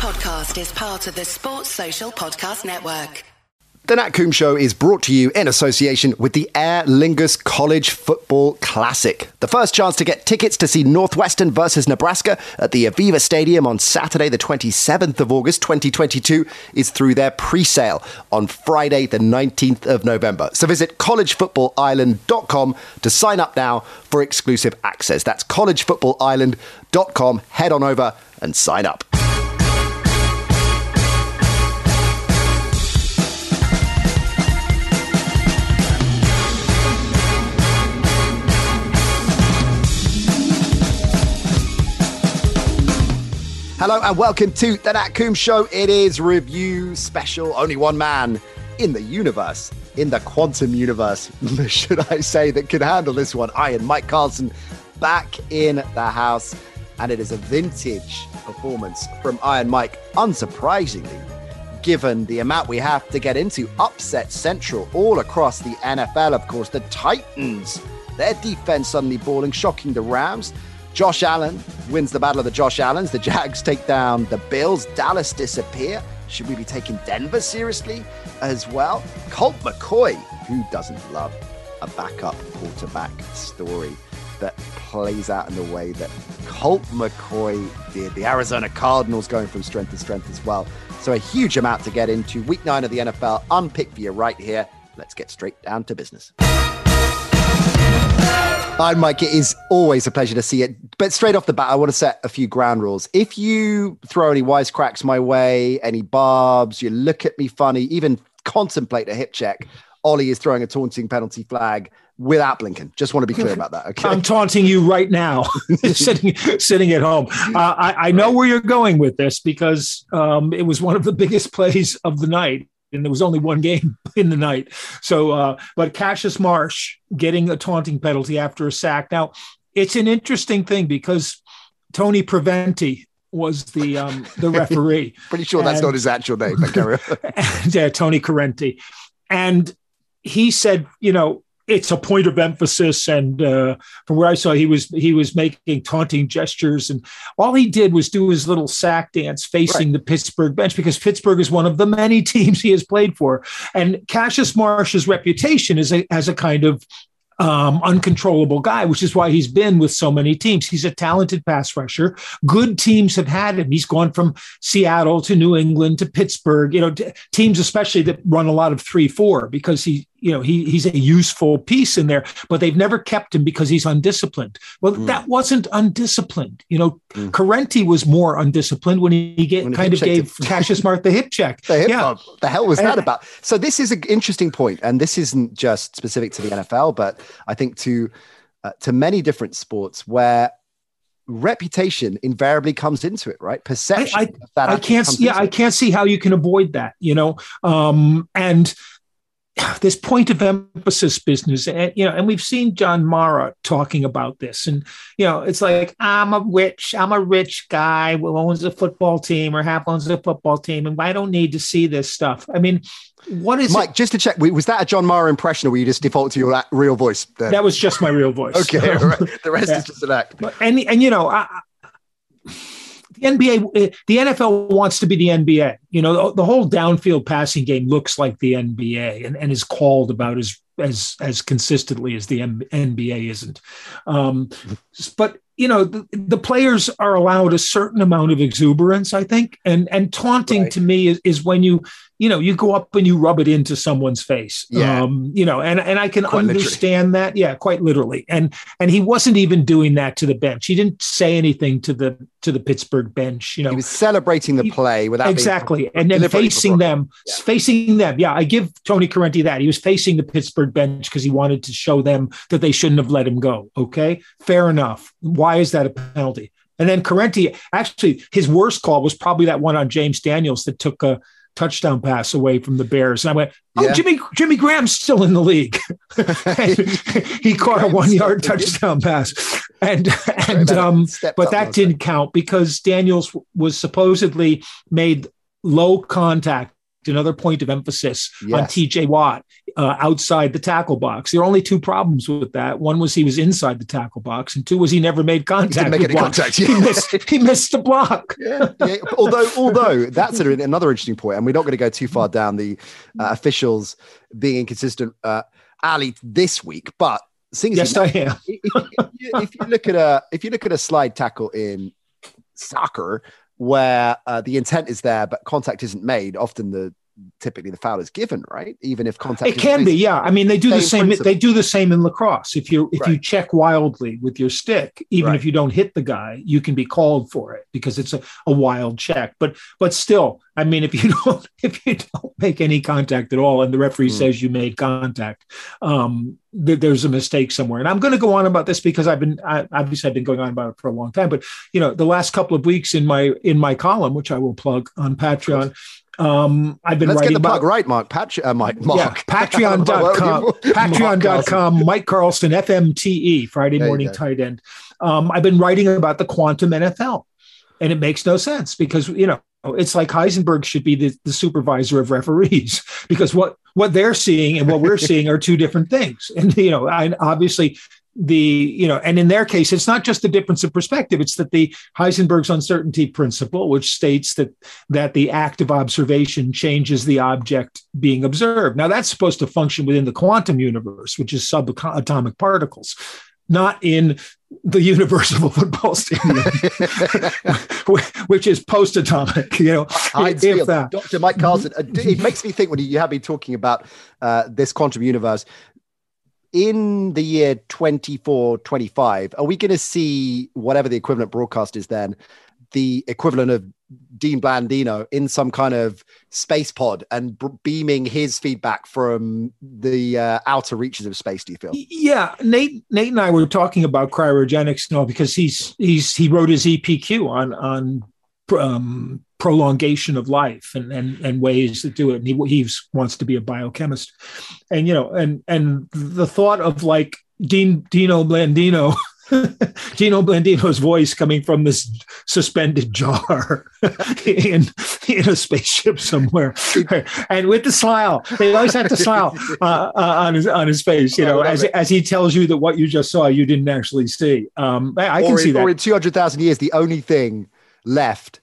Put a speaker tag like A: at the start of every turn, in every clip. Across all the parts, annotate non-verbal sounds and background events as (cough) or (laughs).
A: podcast is part of the Sports Social Podcast Network.
B: The Nat Coombs Show is brought to you in association with the Aer Lingus College Football Classic. The first chance to get tickets to see Northwestern versus Nebraska at the Aviva Stadium on Saturday, the 27th of August 2022, is through their pre sale on Friday, the 19th of November. So visit collegefootballisland.com to sign up now for exclusive access. That's collegefootballisland.com. Head on over and sign up. Hello and welcome to the Nat Coombs Show. It is review special. Only one man in the universe, in the quantum universe, (laughs) should I say, that can handle this one. I and Mike Carlson back in the house. And it is a vintage performance from Iron Mike, unsurprisingly, given the amount we have to get into. Upset Central all across the NFL, of course. The Titans, their defense suddenly balling, shocking the Rams. Josh Allen wins the battle of the Josh Allens. The Jags take down the Bills. Dallas disappear. Should we be taking Denver seriously as well? Colt McCoy, who doesn't love a backup quarterback story that plays out in the way that Colt McCoy did. The Arizona Cardinals going from strength to strength as well. So a huge amount to get into. Week nine of the NFL unpicked for you right here. Let's get straight down to business. Hi, Mike. It is always a pleasure to see it. But straight off the bat, I want to set a few ground rules. If you throw any wisecracks my way, any barbs, you look at me funny, even contemplate a hip check, Ollie is throwing a taunting penalty flag without blinking. Just want to be clear about that. Okay.
C: I'm taunting you right now, (laughs) sitting sitting at home. Uh, I, I, know where you're going with this because um, it was one of the biggest plays of the night and there was only one game (laughs) in the night. So, uh, but Cassius Marsh getting a taunting penalty after a sack. Now, it's an interesting thing because Tony Preventi was the um, the (laughs) referee.
B: Pretty sure that's not his actual name,
C: and, (laughs) yeah, Tony Corrente, and he said, you know, it's a point of emphasis. And uh, from where I saw, he was he was making taunting gestures, and all he did was do his little sack dance facing right. the Pittsburgh bench because Pittsburgh is one of the many (laughs) teams he has played for. And Cassius Marsh's reputation is a, as a kind of um, uncontrollable guy, which is why he's been with so many teams. He's a talented pass rusher. Good teams have had him. He's gone from Seattle to New England to Pittsburgh, you know, t- teams especially that run a lot of three, four, because he, you know, he, he's a useful piece in there, but they've never kept him because he's undisciplined. Well, mm. that wasn't undisciplined. You know, mm. Corrente was more undisciplined when he get, when kind of gave (laughs) Cassius Mark the hip check.
B: the hip yeah. The hell was and, that about? So this is an interesting point, and this isn't just specific to the NFL, but I think to uh, to many different sports where reputation invariably comes into it, right? Perception.
C: I, I, I can't. Yeah, I can't see how you can avoid that. You know, um, and (sighs) this point of emphasis business and you know and we've seen john mara talking about this and you know it's like i'm a rich i'm a rich guy who owns a football team or half owns a football team and i don't need to see this stuff i mean what is
B: Mike?
C: It?
B: Just to check, was that a John Mara impression, or were you just default to your real voice?
C: There? That was just my real voice. (laughs)
B: okay, right. the rest (laughs) yeah. is just an act.
C: And and you know, I, the NBA, eh, the NFL wants to be the NBA. You know, the, the, whole downfield passing game looks like the NBA and, and is called about as as as consistently as the M- NBA isn't. Um, but you know, the, the, players are allowed a certain amount of exuberance, I think, and and taunting right. to me is, is when you you know, you go up and you rub it into someone's face. Yeah. Um, you know, and, and I can quite understand literally. that. Yeah, quite literally. And and he wasn't even doing that to the bench. He didn't say anything to the to the Pittsburgh bench. You know,
B: he was celebrating the play without
C: exactly, and then facing them, yeah. facing them. Yeah, I give Tony Corrente that he was facing the Pittsburgh bench because he wanted to show them that they shouldn't have let him go. Okay, fair enough. Why is that a penalty? And then Corrente, actually, his worst call was probably that one on James Daniels that took a touchdown pass away from the Bears. And I went, oh, yeah. Jimmy Jimmy Graham's still in the league. (laughs) he caught a one yard touchdown pass, and and um, but that didn't count because Daniels was supposedly made low contact another point of emphasis yes. on TJ Watt uh, outside the tackle box. There are only two problems with that. One was he was inside the tackle box, and two was he never made contact.
B: He didn't make any contact.
C: Yeah. He, missed, he missed the block. (laughs)
B: Yeah. yeah. Although, although (laughs) that's another interesting point, and we're not going to go too far down the uh, officials being inconsistent. Uh, Ali this week, but
C: yes, I am.
B: if, if, you, if, you, look at a if you look at a slide tackle in soccer where uh, the intent is there but contact isn't made, often the typically the foul is given, right? Even if contact.
C: It can be, yeah. I mean, they do the same. Principle. They do the same in lacrosse. If you if right. you check wildly with your stick, even right. if you don't hit the guy, you can be called for it because it's a, a wild check. But but still, I mean, if you (laughs) don't if you don't make any contact at all, and the referee mm. says you made contact, um, th- there's a mistake somewhere. And I'm going to go on about this because I've been I, obviously I've been going on about it for a long time. But you know, the last couple of weeks in my in my column, which I will plug on Patreon. Um, I've been
B: Let's
C: writing
B: get the
C: about,
B: plug right, Mark. Patri- uh, Mike, Mark. Yeah,
C: Patreon.com. (laughs) Patreon.com. (laughs) Mike Carlson, FMTE, Friday morning tight end. Um, I've been writing about the quantum NFL, and it makes no sense because you know it's like Heisenberg should be the, the supervisor of referees (laughs) because what what they're seeing and what we're seeing are two different things. And you know, I obviously the you know and in their case it's not just the difference of perspective it's that the heisenberg's uncertainty principle which states that that the act of observation changes the object being observed now that's supposed to function within the quantum universe which is subatomic particles not in the universe of a football stadium, (laughs) which is post-atomic. You know,
B: if that. Dr. Mike Carlson. Uh, it makes me think when you have been talking about uh, this quantum universe in the year 24 25 are we going to see whatever the equivalent broadcast is then the equivalent of dean blandino in some kind of space pod and b- beaming his feedback from the uh, outer reaches of space do you feel?
C: Yeah. Nate nate and i were talking about cryogenics know, because he's he's he wrote his epq on on um, prolongation of life and, and, and ways to do it. And he, he wants to be a biochemist. And, you know, and, and the thought of like Dean, Dino Blandino, (laughs) Dino Blandino's voice coming from this suspended jar (laughs) in, in a spaceship somewhere. (laughs) And with the smile, they always have to smile uh, uh, on, his, on his face, you know, as, as he tells you that what you just saw, you didn't actually see. Um, I, I can
B: or
C: see that.
B: Or in 200,000 years, the only thing left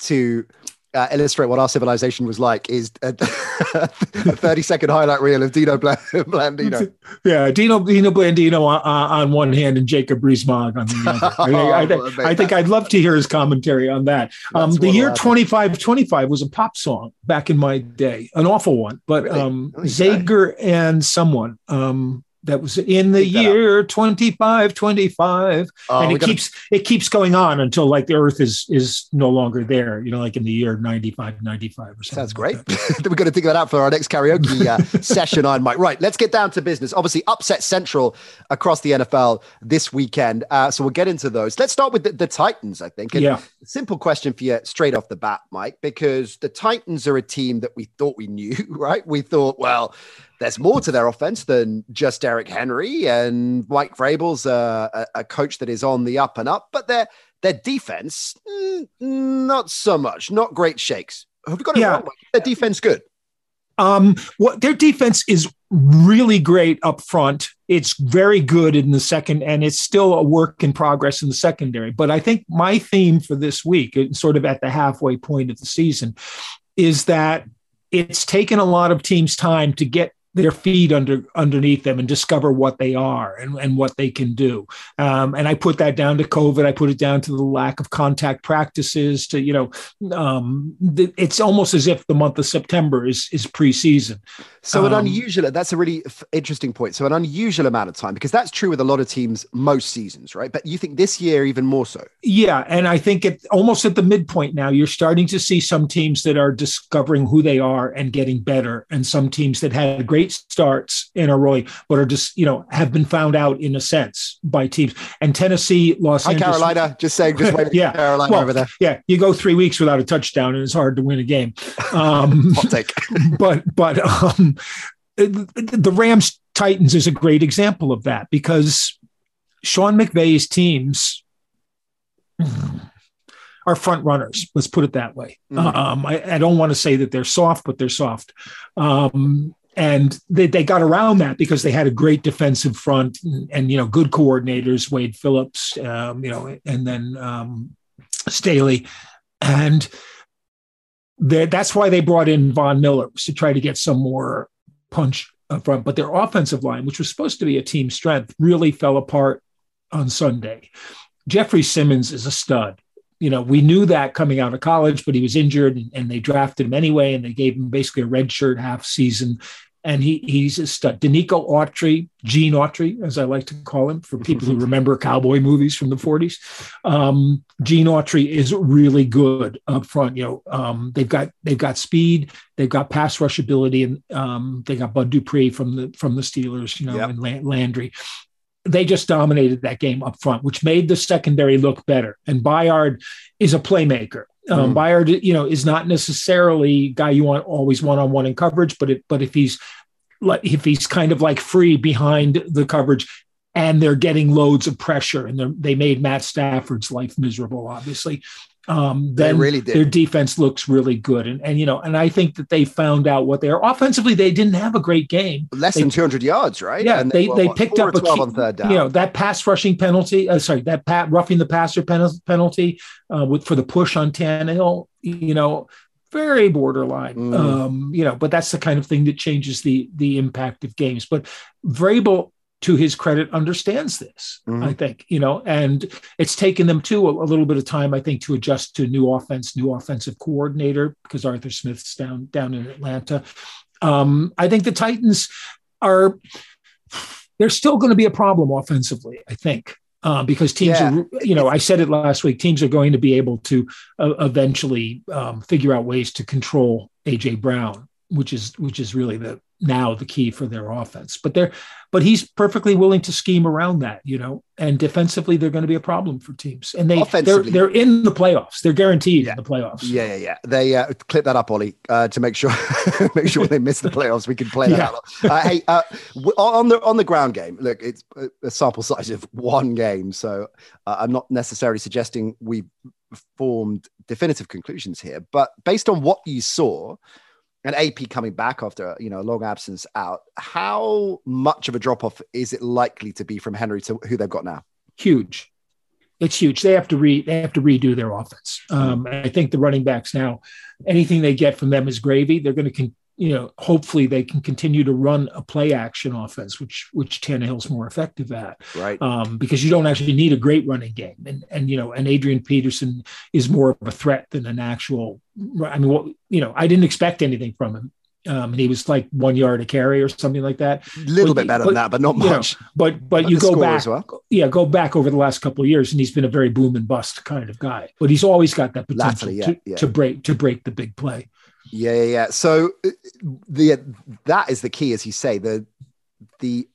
B: to uh, illustrate what our civilization was like is a, (laughs) a 30 second highlight reel of Dino Blandino. (laughs)
C: Yeah, Dino Dino Blandino on, on one hand and Jacob Rees-Mogg on the other. I, (laughs) think, I, I, think I'd love to hear his commentary on that. Um, the year 2525 was a pop song back in my day, an awful one, but really? um, Zager and someone um, that was in the year 2525 oh, and it gotta... keeps it keeps going on until like the earth is is no longer there you know like in the year 95 95 or something
B: sounds great. like we're going to think that out for our next karaoke uh, (laughs) session on mike right let's get down to business. Obviously upset central across the nfl this weekend uh, so we'll get into those. Let's start with the, the titans i think. And
C: yeah.
B: simple question for you straight off the bat mike because the titans are a team that we thought we knew (laughs) right? We thought well there's more to their offense than just Derrick Henry and Mike Vrabel's a, a, coach that is on the up and up, but their their defense mm, not so much, not great shakes. Have we got it yeah. wrong? Their defense good.
C: Um, what their defense is really great up front. It's very good in the second, and it's still a work in progress in the secondary. But I think my theme for this week, sort of at the halfway point of the season, is that it's taken a lot of teams time to get their feet under underneath them and discover what they are and, and what they can do. Um, and I put that down to COVID. I put it down to the lack of contact practices. To you know, um, it's almost as if the month of September is is preseason.
B: So an um, unusual. That's a really f- interesting point. So an unusual amount of time because that's true with a lot of teams most seasons, right? But you think this year even more so?
C: Yeah, and I think it almost at the midpoint now. You're starting to see some teams that are discovering who they are and getting better, and some teams that had a great great starts in a row, but are just, you know, have been found out in a sense by teams. And Tennessee, Los
B: Hi,
C: Angeles.
B: Carolina. Just saying, just wait. (laughs) yeah. Carolina well, over there.
C: Yeah. You go three weeks without a touchdown and it's hard to win a game. Um, (laughs)
B: I'll take. (laughs)
C: but, but, um, the Rams Titans is a great example of that because Sean McVay's teams are front runners. Let's put it that way. Mm. Um, I, I, don't want to say that they're soft, but they're soft. Um, and they, they got around that because they had a great defensive front and, and you know good coordinators, Wade Phillips, um, you know, and then um, Staley, and that's why they brought in Von Miller to try to get some more punch up front. But their offensive line, which was supposed to be a team strength, really fell apart on Sunday. Jeffrey Simmons is a stud. You know, we knew that coming out of college, but he was injured and, and they drafted him anyway, and they gave him basically a red shirt half season and he he's a stud. Denico Autry, Gene Autry, as I like to call him, for people who (laughs) remember cowboy movies from the 40s. Um, Gene Autry is really good up front. You know, um, they've got they've got speed, they've got pass rush ability, and um, they got Bud Dupree from the from the Steelers. You know, yep. and Landry. They just dominated that game up front, which made the secondary look better. And Byard is a playmaker. Um, mm. Byard, you know, is not necessarily guy you want always one on one in coverage, but it, but if he's like if he's kind of like free behind the coverage, and they're getting loads of pressure, and they made Matt Stafford's life miserable, obviously um, then really their defense looks really good. And, and, you know, and I think that they found out what they are. Offensively, they didn't have a great game.
B: Less
C: they,
B: than 200 yards, right?
C: Yeah, and they, they, they picked up a key, on third down. You know, that pass rushing penalty, uh, sorry, that pat, roughing the passer penalty uh, with for the push on Tannehill, you know, very borderline. Mm. Um, you know, but that's the kind of thing that changes the the impact of games. But Vrabel to his credit, understands this. Mm-hmm. I think you know, and it's taken them too a, a, little bit of time, I think, to adjust to new offense, new offensive coordinator because Arthur Smith's down down in Atlanta. Um, I think the Titans are they're still going to be a problem offensively. I think. Uh, because teams yeah. are, you know, I said it last week. Teams are going to be able to uh, eventually um, figure out ways to control AJ Brown, which is which is really the now the key for their offense. But they're but he's perfectly willing to scheme around that, you know. And defensively, they're going to be a problem for teams. And they they're, they're in the playoffs. They're guaranteed
B: yeah.
C: in the playoffs.
B: Yeah, yeah, yeah. They uh, clip that up, Ollie, uh, to make sure (laughs) make sure they miss the playoffs, we can play that yeah. out. Uh, hey, uh, on the on the ground game, look, it's a sample size of one game, so uh, I'm not necessarily suggesting we formed definitive conclusions here, but based on what you saw and AP coming back after you know a long absence out, how much of a drop off is it likely to be from Henry to who they've got now?
C: Huge. It's huge. They have to re they have to redo their offense. Um, I think the running backs now, anything they get from them is gravy. They're going to con- you know, hopefully they can continue to run a play action offense, which which Tannehill's more effective at,
B: right?
C: Um, because you don't actually need a great running game, and and you know, and Adrian Peterson is more of a threat than an actual. I mean, what you know, I didn't expect anything from him. Um, and he was like one yard a carry or something like that.
B: A little but, bit better but, than that, but not much.
C: You know, but but, but you go back, well. yeah, go back over the last couple of years, and he's been a very boom and bust kind of guy. But he's always got that potential yeah, to, yeah. to break to break the big play.
B: Yeah, yeah, yeah. So uh, the that is the key, as you say, the the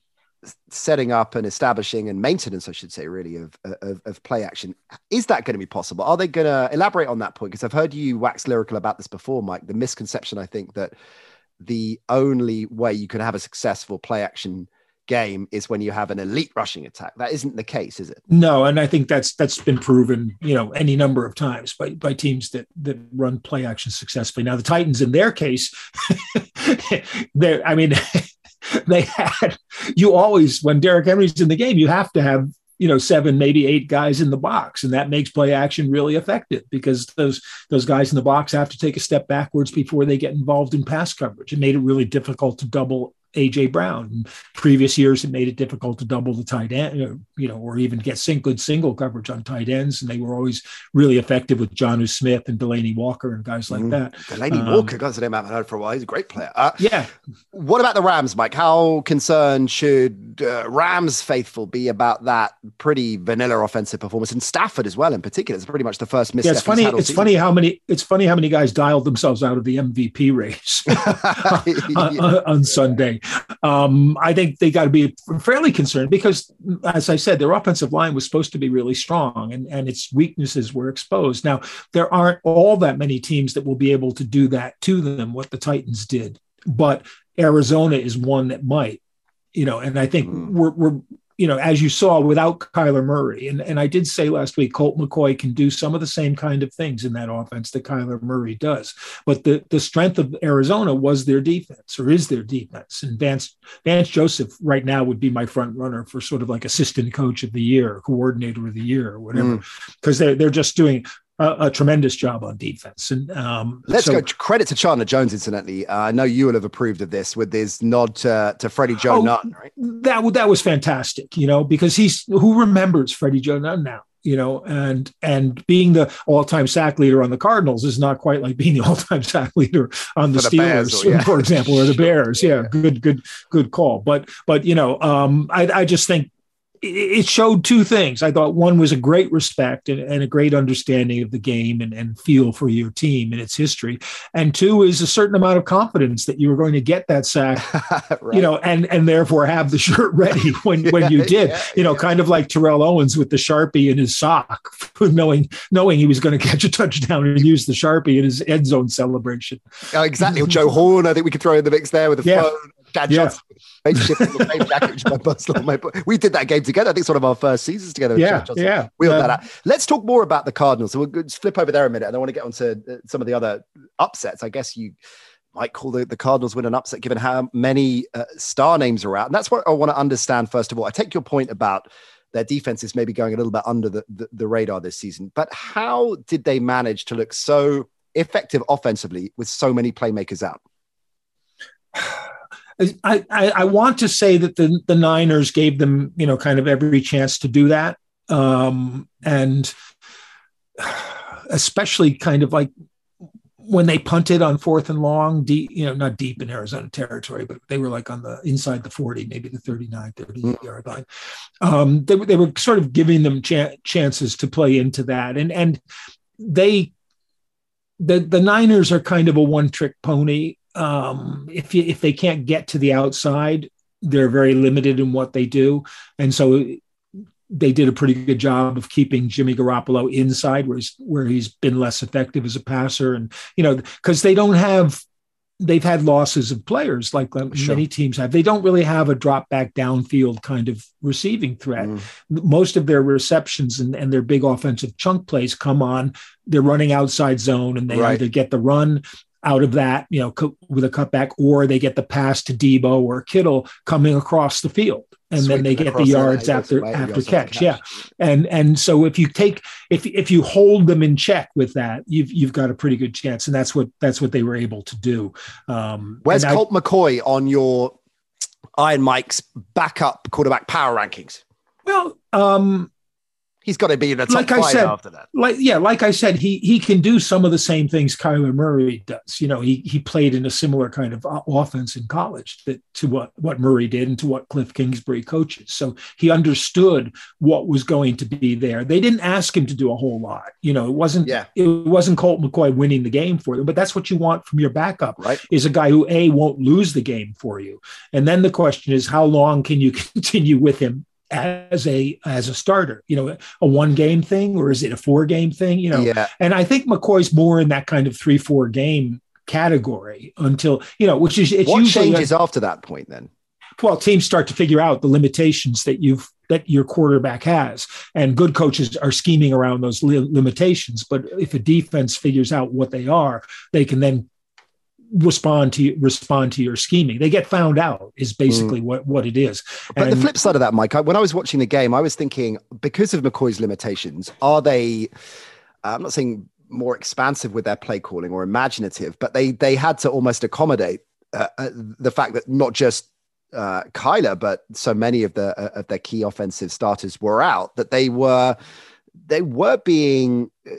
B: setting up and establishing and maintenance, I should say, really of of, of play action. Is that going to be possible? Are they going to elaborate on that point? Because I've heard you wax lyrical about this before, Mike. The misconception, I think, that the only way you can have a successful play action game is when you have an elite rushing attack. That isn't the case, is it?
C: No, and I think that's that's been proven, you know, any number of times by by teams that that run play action successfully. Now the Titans, in their case, (laughs) they I mean, (laughs) they had you always when Derrick Henry's in the game, you have to have you know seven maybe eight guys in the box and that makes play action really effective because those those guys in the box have to take a step backwards before they get involved in pass coverage it made it really difficult to double AJ Brown. Previous years, it made it difficult to double the tight end, uh, you know, or even get sing- good single coverage on tight ends. And they were always really effective with Jonnu Smith and Delanie Walker and guys like mm. that.
B: Delanie um, Walker, guys, name I haven't heard for a while. He's a great player. Uh,
C: yeah.
B: What about the Rams, Mike? How concerned should uh, Rams faithful be about that pretty vanilla offensive performance and Stafford as well, in particular? It's pretty much the first miss.
C: Yeah, it's funny. It's season. funny how many. It's funny how many guys dialed themselves out of the MVP race (laughs) (laughs) on, on, on Sunday. Um, I think they got to be fairly concerned because, as I said, their offensive line was supposed to be really strong and, and its weaknesses were exposed. Now, there aren't all that many teams that will be able to do that to them, what the Titans did, but Arizona is one that might. You know, and I think mm. we're, we're you know, as you saw without Kyler Murray, and, and I did say last week, Colt McCoy can do some of the same kind of things in that offense that Kyler Murray does. But the, the strength of Arizona was their defense or is their defense. And Vance, Vance Joseph right now would be my front runner for sort of like assistant coach of the year, coordinator of the year, or whatever, because mm. they're, they're just doing a, a, tremendous job on defense. And um,
B: let's so, go credit to Chandler Jones. Incidentally, uh, I know you will have approved of this with his nod to, to Freddie Joe oh, Nunn. Right?
C: That that was fantastic. You know, because he's who remembers Freddie Joe Nunn now. You know, and and being the all-time sack leader on the Cardinals is not quite like being the (laughs) all-time sack leader on the, the Steelers, Bears, yeah. for example, or the (laughs) Bears. Yeah, yeah, good, good, good call. But but you know, um, I I just think it showed two things. I thought one was a great respect and, and, a great understanding of the game and, and feel for your team and its history. And two is a certain amount of confidence that you were going to get that sack, (laughs) right. you know, and and therefore have the shirt ready (laughs) when, yeah, when you did, yeah, you know, yeah. kind of like Terrell Owens with the Sharpie in his sock, (laughs) knowing knowing he was going to catch a touchdown and use the Sharpie in his end zone celebration.
B: Oh, exactly. Joe Horn, I think we could throw in the mix there with the phone. Dad yeah. Johnson we did that game together. I think it's one of our first seasons together.
C: Yeah, yeah.
B: Wheeled um, that out. Let's talk more about the Cardinals. So we'll flip over there a minute, and I want to get onto uh, some of the other upsets. I guess you might call the, the Cardinals win an upset given how many uh, star names are out. And that's what I want to understand, first of all. I take your point about their defense is maybe going a little bit under the, the, the radar this season, but how did they manage to look so effective offensively with so many playmakers out?
C: I, I, I want to say that the the Niners gave them you know kind of every chance to do that, um, and especially kind of like when they punted on fourth and long, deep, you know, not deep in Arizona territory, but they were like on the inside the 40, maybe the 39, 30 mm. yard line. Um, they, they were sort of giving them ch- chances to play into that. And, and they, the, the Niners are kind of a one trick pony um, if you, if they can't get to the outside, they're very limited in what they do, and so they did a pretty good job of keeping Jimmy Garoppolo inside, where he's where he's been less effective as a passer, and you know because they don't have they've had losses of players like sure. many teams have. They don't really have a drop back downfield kind of receiving threat. Mm. Most of their receptions and, and, their big offensive chunk plays come on. They're running outside zone and they right. either get the run out of that, you know, with a cutback, or they get the pass to Deebo or Kittle coming across the field, and then they get the yards after after catch. catch. Yeah, and and so if you take if if you hold them in check with that, you've you've got a pretty good chance, and that's what that's what they were able to do.
B: Um, Where's Colt I, McCoy on your Iron Mike's backup quarterback power rankings?
C: Well, um,
B: he's got to be in the top like five
C: said,
B: after that.
C: Like yeah, like I said, he he can do some of the same things Kyler Murray does. You know, he he played in a similar kind of uh, offense in college that to what what Murray did and to what Cliff Kingsbury coaches. So he understood what was going to be there. They didn't ask him to do a whole lot. You know, it wasn't yeah. it wasn't Colt McCoy winning the game for them, but that's what you want from your backup.
B: Right.
C: Is a guy who a won't lose the game for you. And then the question is how long can you (laughs) continue with him as a as a starter you know a one game thing or is it a four game thing you know
B: yeah.
C: and i think mccoy's more in that kind of three four game category until you know which is
B: it's what usually changes a, after that point then
C: well teams start to figure out the limitations that you've that your quarterback has and good coaches are scheming around those li- limitations but if a defense figures out what they are they can then respond to respond to your scheming. They get found out is basically mm. what, what it is.
B: But and, the flip side of that, Mike, I, when I was watching the game, I was thinking because of McCoy's limitations, are they? I'm not saying more expansive with their play calling or imaginative, but they they had to almost accommodate uh, uh, the fact that not just uh, Kyler, but so many of the uh, of their key offensive starters were out that they were they were being uh,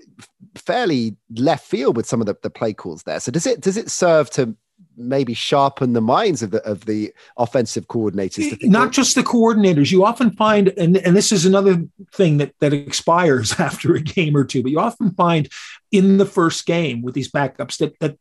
B: fairly left field with some of the, the play calls there. So does it does it serve to maybe sharpen the minds of the of the offensive coordinators
C: not just the coordinators you often find and, and this is another thing that that expires (laughs) after a game or two but you often find in the first game with these backups that that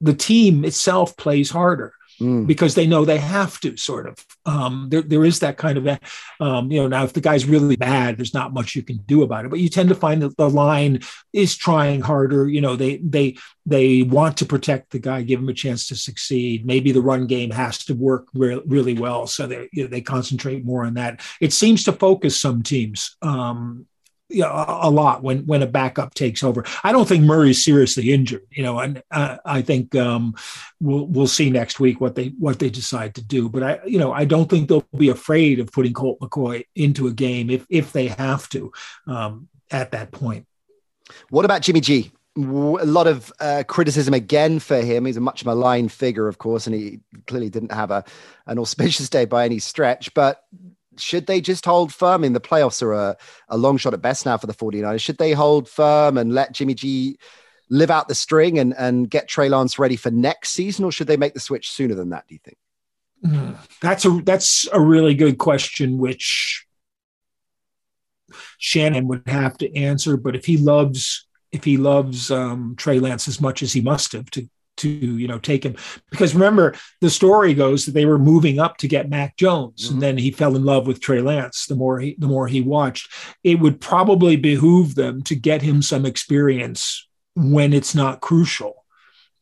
C: the team itself plays harder mm. because they know they have to sort of. Um, there, there is that kind of um, you know now if the guy's really bad there's not much you can do about it. But you tend to find that the line is trying harder. You know they they they want to protect the guy give him a chance to succeed. Maybe the run game has to work re- really well. So they you know, they concentrate more on that. It seems to focus some teams um, you know, a, lot when when a backup takes over. I don't think Murray's seriously injured, you know, and uh, I think um, we'll we'll see next week what they what they decide to do. But I, you know, I don't think they'll be afraid of putting Colt McCoy into a game if if they have to um, at that point.
B: What about Jimmy G? a lot of uh, criticism again for him. He's a much maligned figure, of course, and he clearly didn't have a an auspicious day by any stretch. But should they just hold firm? in the playoffs are a, a long shot at best now for the 49ers. Should they hold firm and let Jimmy G live out the string and, and get Trey Lance ready for next season, or should they make the switch sooner than that, do you think? (sighs)
C: That's a that's a really good question, which Shanahan would have to answer. But if he loves if he loves um, Trey Lance as much as he must have to to you know take him. Because remember the story goes that they were moving up to get Mac Jones mm-hmm. and then he fell in love with Trey Lance the more he the more he watched. It would probably behoove them to get him some experience when it's not crucial.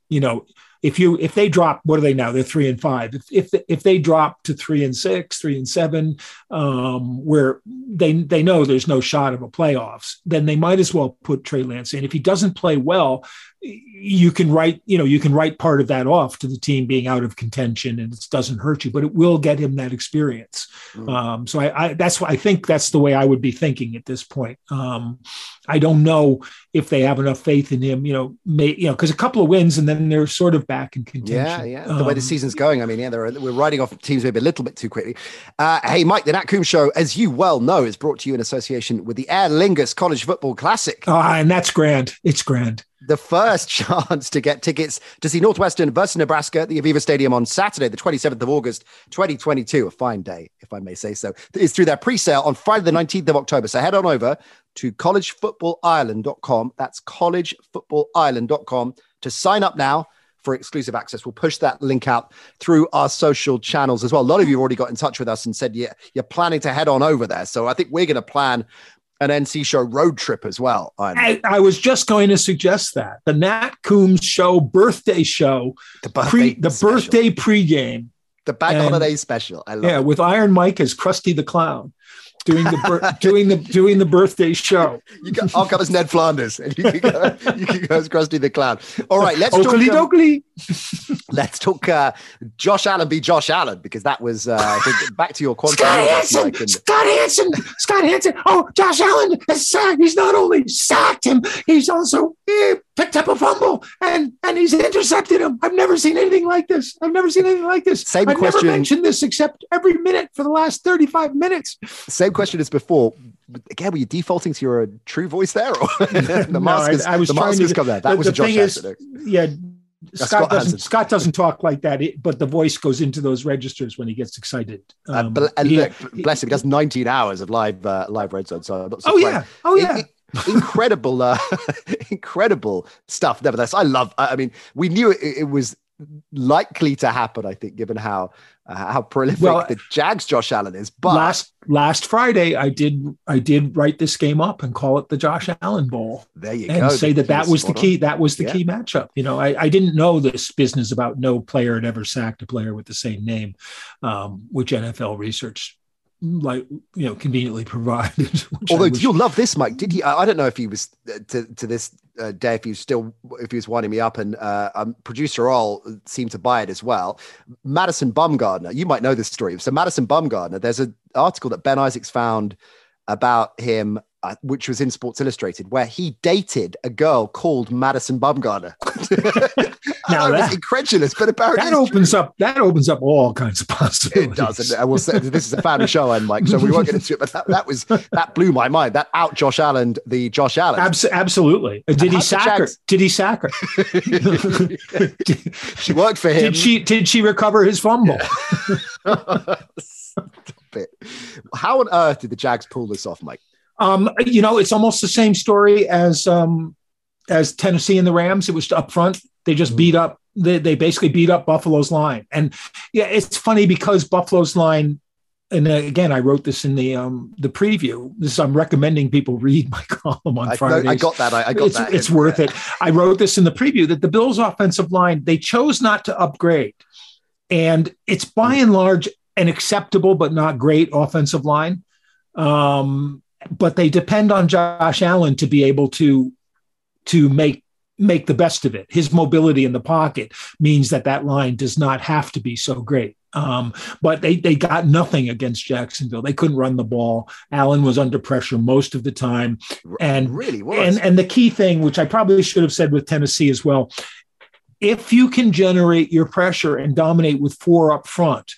C: You know if you if they drop what are they now? They're three and five. If if, if they drop to three and six three and seven um, where they they know there's no shot of a playoffs then they might as well put Trey Lance in. If he doesn't play well you can write you know you can write part of that off to the team being out of contention and it doesn't hurt you but it will get him that experience. Mm. um, so I, I, that's i think that's the way i would be thinking at this point. Um, i don't know if they have enough faith in him you know may, you know because a couple of wins and then they're sort of back in contention.
B: yeah yeah the um, way the season's going i mean yeah we're writing off teams maybe a little bit too quickly. Uh, hey mike the nat Coombs show as you well know is brought to you in association with the aer lingus college football classic.
C: Oh, and that's grand. It's grand
B: the first (laughs) chance to get tickets to see Northwestern versus Nebraska at the Aviva Stadium on Saturday, the 27th of August, 2022. A fine day, if I may say so. Is through their pre-sale on Friday, the 19th of October. So head on over to collegefootballisland.com. That's collegefootballisland.com to sign up now for exclusive access. We'll push that link out through our social channels as well. A lot of you have already got in touch with us and said yeah, you're planning to head on over there. So I think we're going to plan an NC show road trip as well.
C: I, I, was just going to suggest that the Nat Coombs show birthday show, the birthday, pre, the birthday pregame,
B: the bank holiday special. I love
C: yeah,
B: it.
C: with Iron Mike as Krusty the Clown doing the doing the doing the birthday show.
B: You go, I'll come as Ned Flanders, and (laughs) you can go, you can go as Krusty the Clown. All right, let's
C: Oakley talk. Um, (laughs)
B: let's talk. Uh, Josh Allen be Josh Allen because that was uh, back to your quantum.
C: Scott Hanson, and... Scott Hanson, Scott Hanson. Oh, Josh Allen has sacked. He's not only sacked him, he's also he picked up a fumble and and he's intercepted him. I've never seen anything like this. I've never seen anything like this.
B: Same question.
C: I've
B: question.
C: never mentioned this except every minute for the last thirty five minutes.
B: Same same question as before. Again, were you defaulting to your uh, true voice there, or (laughs) the no, mask? I, I was the trying to come there. That the, was the a Josh is,
C: Yeah, Scott, Scott, doesn't Scott doesn't talk like that, it, but the voice goes into those registers when he gets excited.
B: Uh, um, uh, bl- he, look, bless him, he does 19 hours of live uh, live red zone. So
C: oh yeah, oh yeah. It,
B: it, incredible, uh, (laughs) incredible stuff. Nevertheless, I love. I mean, we knew it, it was likely to happen. I think, given how uh, how prolific well, the Jags Josh Allen is. But
C: last last Friday, I did I did write this game up and call it the Josh Allen Bowl.
B: There you
C: and
B: go.
C: And say that that was the key. That was the yeah. key matchup. You know, I, I didn't know this business about no player had ever sacked a player with the same name, um, which NFL research like you know conveniently provided. (laughs)
B: Although you'll love this, Mike. Did he? I don't know if he was uh, to to this uh, day if he was still if he was winding me up, and uh, um, producer all seemed to buy it as well. Madison bumgarner you might know this story. So Madison bumgarner there's an article that Ben Isaacs found about him uh, which was in Sports Illustrated, where he dated a girl called Madison Bumgarner. (laughs) (laughs) now that, was incredulous, but apparently
C: that opens up that opens up all kinds of possibilities.
B: It does, and will say this is a family show, and Mike, so we won't get into it. But that, that, was that blew my mind. That out Josh Allen, the Josh Allen,
C: Abs- absolutely. Did he sack her? Did he sack her?
B: she worked for him.
C: Did she? Did she recover his fumble?
B: Yeah. (laughs) How on earth did the Jags pull this off, Mike?
C: Um, you know, it's almost the same story as um, as Tennessee and the Rams. It was up front. They just beat up. They, they basically beat up Buffalo's line. And yeah, it's funny because Buffalo's line. And again, I wrote this in the um, the preview. This I'm recommending people read my (laughs) column on Friday.
B: I got that. I, I got
C: it's,
B: that.
C: It's worth it. I wrote this in the preview that the Bills' offensive line they chose not to upgrade, and it's by and large an acceptable but not great offensive line. Um, but they depend on Josh Allen to be able to to make make the best of it. His mobility in the pocket means that that line does not have to be so great. Um, but they they got nothing against Jacksonville. They couldn't run the ball. Allen was under pressure most of the time, and
B: really was.
C: And and the key thing, which I probably should have said with Tennessee as well, if you can generate your pressure and dominate with four up front,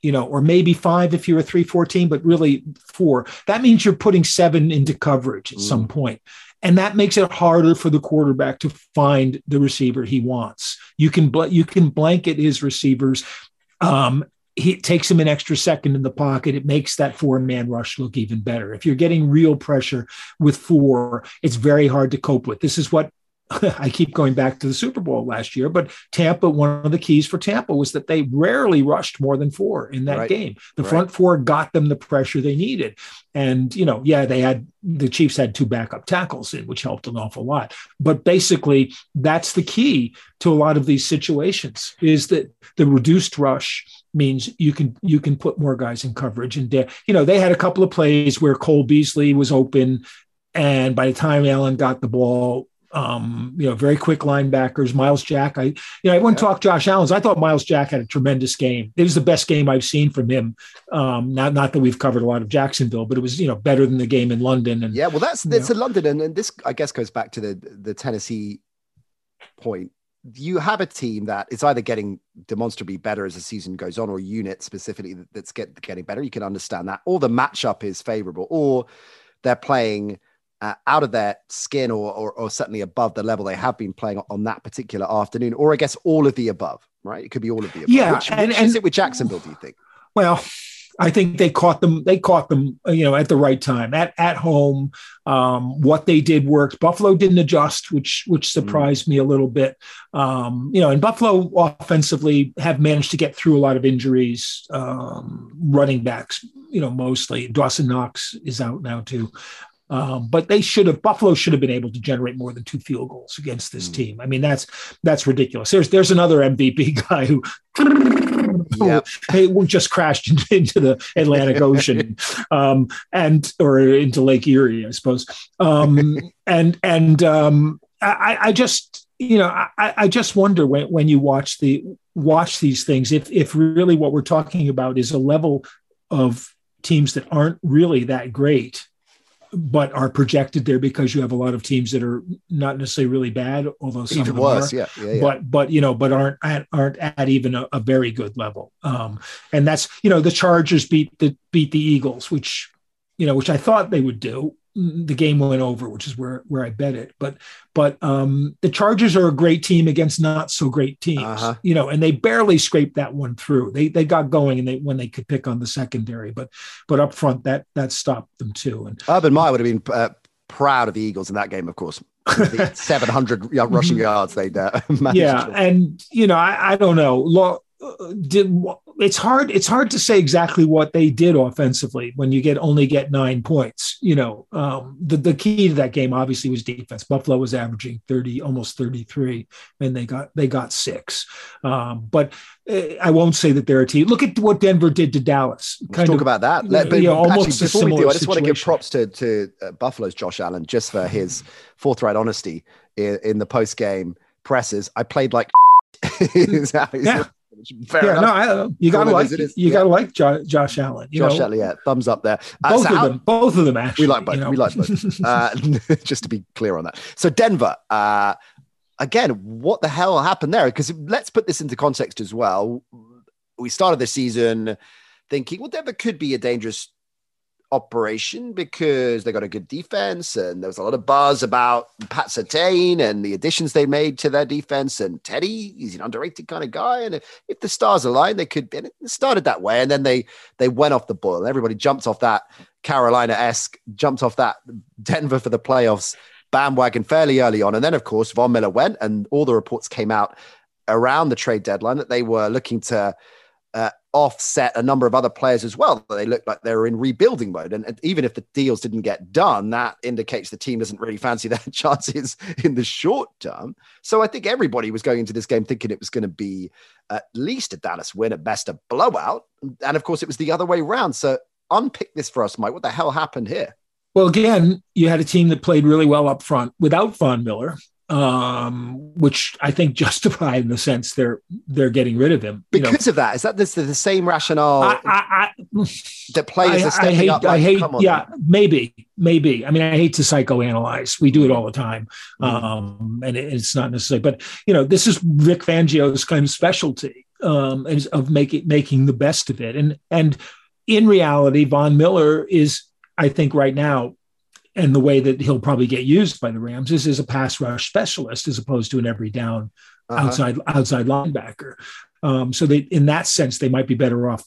C: you know, or maybe five if you're a three four team, but really four. That means you're putting seven into coverage at mm. some point. And that makes it harder for the quarterback to find the receiver he wants. You can bl- you can blanket his receivers. Um, he takes him an extra second in the pocket. It makes that four man rush look even better. If you're getting real pressure with four, it's very hard to cope with. This is what (laughs) I keep going back to the Super Bowl last year, but Tampa, one of the keys for Tampa was that they rarely rushed more than four in that right. game. The right. front four got them the pressure they needed. And, you know, yeah, they had the Chiefs had two backup tackles in, which helped an awful lot. But basically, that's the key to a lot of these situations is that the reduced rush means you can you can put more guys in coverage and you know they had a couple of plays where Cole Beasley was open and by the time Allen got the ball um, you know, very quick linebackers. Myles Jack, I, you know, I everyone yeah. talked Josh Allen's. I thought Myles Jack had a tremendous game. It was the best game I've seen from him. Um, not not that we've covered a lot of Jacksonville, but it was you know better than the game in London. And
B: yeah, well, that's that's in London, and, and this I guess goes back to the the Tennessee point. You have a team that is either getting demonstrably better as the season goes on, or unit specifically that's get, getting better. You can understand that, or the matchup is favorable, or they're playing uh, out of their skin or, or, or certainly above the level they have been playing on that particular afternoon, or I guess all of the above, right? It could be all of the above.
C: Yeah,
B: which, and, which and, is it with Jacksonville? Do you think?
C: Well, I think they caught them. They caught them, you know, at the right time, at at home. Um, what they did worked. Buffalo didn't adjust, which which mm. surprised mm. me a little bit. Um, you know, and Buffalo offensively have managed to get through a lot of injuries. Um, running backs, you know, mostly Dawson Knox is out now too. Um, but they should have Buffalo should have been able to generate more than two field goals against this mm. team. I mean, that's that's ridiculous. There's there's another MVP (laughs) guy who yep. (laughs) just crashed (laughs) into the Atlantic Ocean, um, and or into Lake Erie, I suppose. Um, and and um, I, I just you know I, I just wonder when when you watch the watch these things if if really what we're talking about is a level of teams that aren't really that great but are projected there because you have a lot of teams that are not necessarily really bad, although some even worse,
B: yeah, yeah, yeah,
C: But but you know, but aren't at, aren't at even a, a very good level. Um, and that's you know the Chargers beat the beat the Eagles, which you know which I thought they would do, the game went over, which is where where I bet it. But but um, the Chargers are a great team against not so great teams, uh-huh. you know, and they barely scraped that one through. They they got going and they when they could pick on the secondary, but but up front that that stopped them too. And
B: Urban Meyer would have been uh, proud of the Eagles in that game, of course. (laughs) 700 rushing yards they'd uh, (laughs)
C: yeah and you know I, I don't know did it's hard it's hard to say exactly what they did offensively when you get only get nine points you know um, the, the key to that game obviously was defense. Buffalo was averaging 30 almost 33 and they got they got six. Um, but uh, i won't say that they're a team. Look at what denver did to dallas.
B: Let's talk of, about that. Let, but you know, actually, before we do i just situation. want to give props to to uh, buffalo's josh allen just for his forthright honesty in, in the post game presses. I played like (laughs) (laughs)
C: yeah. Fair yeah, enough. no, I, you gotta like you yeah. gotta like jo- Josh Allen.
B: Josh know? Allen, yeah, thumbs up there.
C: Uh, both so of how, them, both of them. Actually,
B: we like both. You know? We like both. (laughs) uh, (laughs) just to be clear on that. So Denver, uh, again, what the hell happened there? Because let's put this into context as well. We started the season thinking, well, Denver could be a dangerous operation because they got a good defense and there was a lot of buzz about Pat Surtain and the additions they made to their defense and Teddy he's an underrated kind of guy and if the stars align they could and it started that way and then they they went off the boil everybody jumped off that Carolina-esque jumped off that Denver for the playoffs bandwagon fairly early on. And then, of course, Von Miller went, and all the reports came out around the trade deadline that they were looking to offset a number of other players as well. They looked like they were in rebuilding mode. And, and, even if the deals didn't get done, that indicates the team doesn't really fancy (laughs) their chances in the short term. So I think everybody was going into this game thinking it was going to be at least a Dallas win, at best a blowout. And of course, it was the other way around. So unpick this for us, Mike. What the hell happened here?
C: Well, again, you had a team that played really well up front without Von Miller um, which I think (laughs) justify in the sense they're they're getting rid of him
B: because know. of that. Is that this the same rationale I, I, I, that players I, are stepping
C: I hate,
B: up?
C: Like, I hate, yeah, maybe, maybe. I mean, I hate to psychoanalyze. We do it all the time, mm-hmm. um, and it, it's not necessary. But you know, this is Vic Fangio's kind of specialty um, of making making the best of it, and and in reality, Von Miller is, I think, right now and the way that he'll probably get used by the Rams is as a pass rush specialist as opposed to an every down uh-huh. outside outside linebacker. Um, so they, in that sense, they might be better off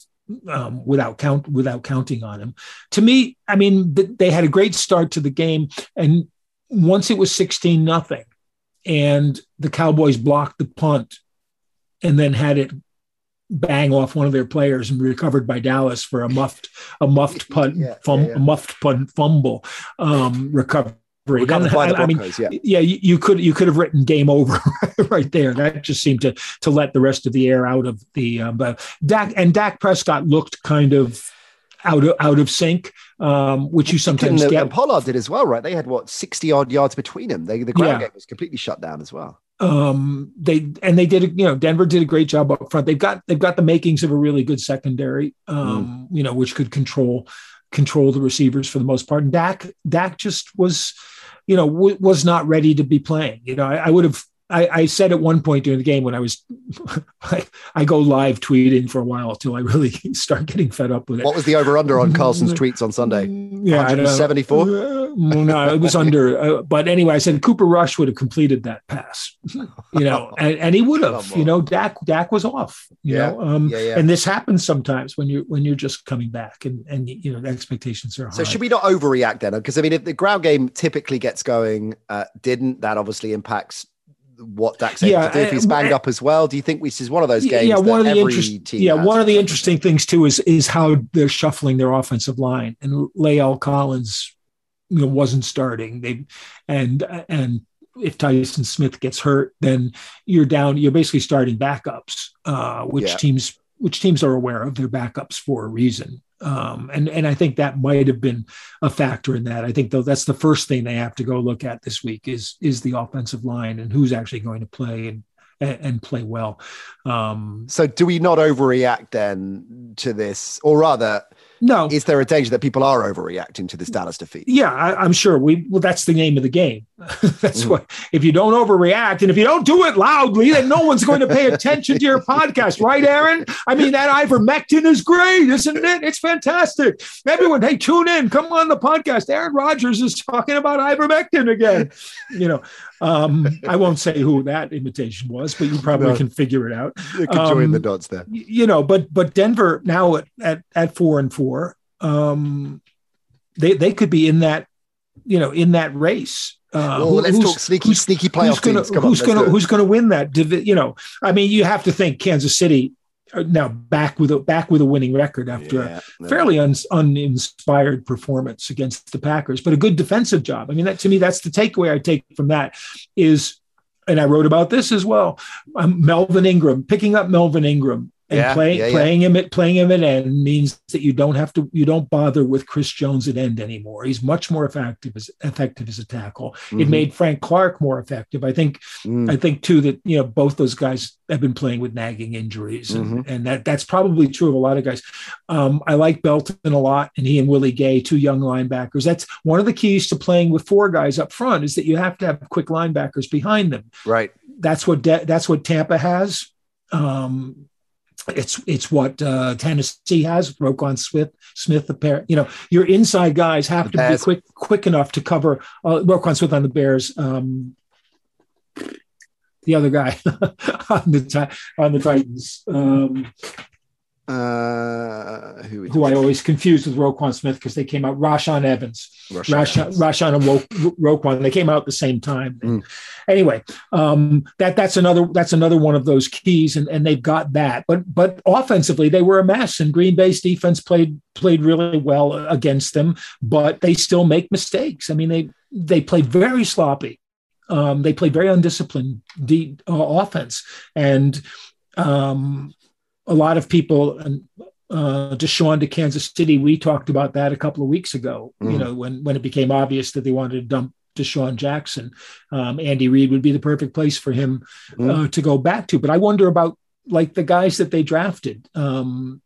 C: um, without count without counting on him. To me, I mean, they had a great start to the game, and once it was sixteen nothing, and the Cowboys blocked the punt, and then had it bang off one of their players and recovered by Dallas for a muffed a muffed (laughs) punt yeah, fum, yeah, yeah. a muffed punt fumble um, recovery.
B: Then, I, I, mean, yeah,
C: yeah you, you, could you could have written game over (laughs) right there. That just seemed to to let the rest of the air out of the. Um, but Dak and Dak Prescott looked kind of out of out of sync, um, which you sometimes
B: and,
C: get.
B: And Pollard did as well, right? They had what sixty odd yards between them. They, the ground yeah. game was completely shut down as well
C: um, they and they did you know Denver did a great job up front. They've got they've got the makings of a really good secondary, um, mm. you know, which could control control the receivers for the most part. And Dak Dak just was, you know, w- was not ready to be playing. You know, I, I would have I, I, said at one point during the game when I was, I, (laughs) I, go live tweeting for a while until I really (laughs) start getting fed up with it.
B: What was the over under on Carlson's tweets on Sunday?
C: Yeah,
B: 74.
C: Uh, no, it was under. Uh, but anyway, I said Cooper Rush would have completed that pass, (laughs) you know, and, and he would have. You know, Dak Dak was off. You yeah. know, um, yeah, yeah. and this happens sometimes when you're when you're just coming back and and you know the expectations are high.
B: So should we not overreact then? Because I mean, if the ground game typically gets going, uh, didn't that obviously impacts what Dak's able yeah, to do if he's banged up as well. Do you think this is one of those games?
C: Yeah, one of the
B: interest,
C: yeah, one of the interesting things too is is how they're shuffling their offensive line. And La'el Collins, you know, wasn't starting. They and and if Tyron Smith gets hurt, then you're down. You're basically starting backups, uh, which yeah. teams which teams are aware of. Their backups for a reason. Um, and and I think that might have been a factor in that. I think though that's the first thing they have to go look at this week is is the offensive line and who's actually going to play and and play well. Um,
B: so do we not overreact then to this, or rather?
C: No.
B: Is there a danger that people are overreacting to this Dallas defeat?
C: Yeah, I, am sure. We well, that's the name of the game. (laughs) that's mm. what. If you don't overreact and if you don't do it loudly, then no one's going to pay attention to your podcast, right, Aaron? I mean, that ivermectin is great, isn't it? It's fantastic. Everyone, hey, tune in. Come on the podcast. Aaron Rodgers is talking about ivermectin again. You know, um, (laughs) I won't say who that invitation was, but you probably no. can figure it out.
B: You can um, join the dots there.
C: You know, but but Denver now at at, at four and four, um, they they could be in that, you know, in that race.
B: Uh, well, let's talk sneaky, sneaky playoff
C: who's gonna,
B: teams. Come
C: who's
B: going
C: to who's going to win that? You know, I mean, you have to think Kansas City now back with a back with a winning record after yeah, a fairly un, uninspired performance against the Packers, but a good defensive job. I mean, that to me, that's the takeaway I take from that is, and I wrote about this as well. Um, Melvin Ingram picking up Melvin Ingram and yeah, play, yeah, playing yeah. him at playing him at end means that you don't have to you don't bother with Chris Jones at end anymore. He's much more effective as effective as a tackle. Mm-hmm. It made Frank Clark more effective. I think mm. I think too that you know both those guys have been playing with nagging injuries, and, mm-hmm. and that that's probably true of a lot of guys. Um, I like Belton a lot, and he and Willie Gay, two young linebackers. That's one of the keys to playing with four guys up front is that you have to have quick linebackers behind them.
B: Right.
C: That's what de- that's what Tampa has. Um, it's it's what uh, Tennessee has. Roquan Smith, Smith, the pair. You know, your inside guys have to be quick quick enough to cover uh, Roquan Smith on the Bears. Um, the other guy (laughs) on the on the Titans. Um,
B: Uh, who,
C: who I always confuse with Roquan Smith because they came out Rashaan Evans, Rashaan, Rashaan and Ro- Roquan. They came out at the same time. Mm. Anyway, um, that that's another that's another one of those keys, and, and they've got that. But but offensively, they were a mess, and Green Bay's defense played played really well against them, but they still make mistakes. I mean, they they play very sloppy. Um, they play very undisciplined de- uh, offense, and um, a lot of people and uh, DeSean to Kansas City. We talked about that a couple of weeks ago. Mm. You know, when when it became obvious that they wanted to dump DeSean Jackson, um, Andy Reid would be the perfect place for him mm. uh, to go back to. But I wonder about like the guys that they drafted. Um,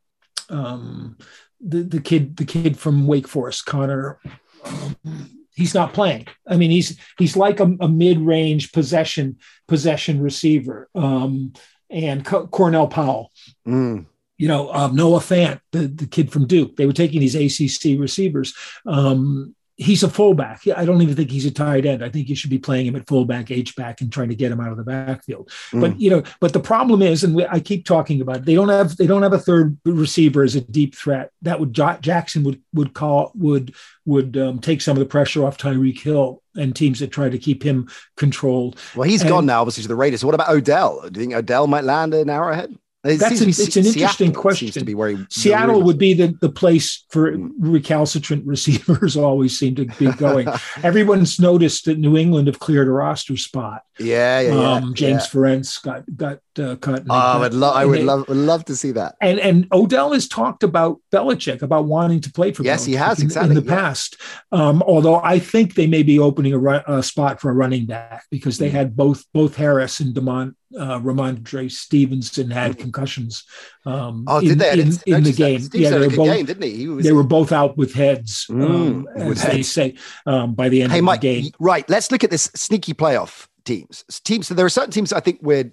C: um, the the kid the kid from Wake Forest, Connor. Um, he's not playing. I mean, he's he's like a, a mid range possession possession receiver. Um, and Co- Cornell Powell. Mm. You know, um, Noah Fant, the, the kid from Duke. They were taking these ACC receivers. Um, he's a fullback. I don't even think he's a tight end. I think you should be playing him at fullback, H back, and trying to get him out of the backfield. Mm. But you know, but the problem is, and we, I keep talking about it, they don't have they don't have a third receiver as a deep threat. That would Jackson would would call would would um, take some of the pressure off Tyreek Hill and teams that try to keep him controlled.
B: Well, he's and, gone now, obviously, to the Raiders. So what about Odell? Do you think Odell might land an Arrowhead?
C: It That's an, it's an interesting question. To be where he, Seattle would be the, the place for mm. recalcitrant (laughs) receivers. Always seem to be going. (laughs) Everyone's noticed that New England have cleared a roster spot.
B: Yeah, yeah,
C: um, James yeah. Ferentz got got uh, cut.
B: Oh, I would love. I would they, love would love to see that.
C: And and Odell has talked about Belichick about wanting to play for.
B: Yes,
C: Belichick
B: he has
C: in,
B: exactly
C: in the yeah. past. Um, although I think they may be opening a, a, spot for a running back because they mm. had both both Harris and Demont uh, Rhamondre Stevenson had mm. concussions.
B: Um, oh, did in, they?
C: In, in the game?
B: yeah, they were both. Game, didn't he? he
C: was, they were both out with heads, mm, um, as they say, um, by the end hey, of Mike, the game.
B: Right. Let's look at this sneaky playoff teams. Teams. So there are certain teams I think we're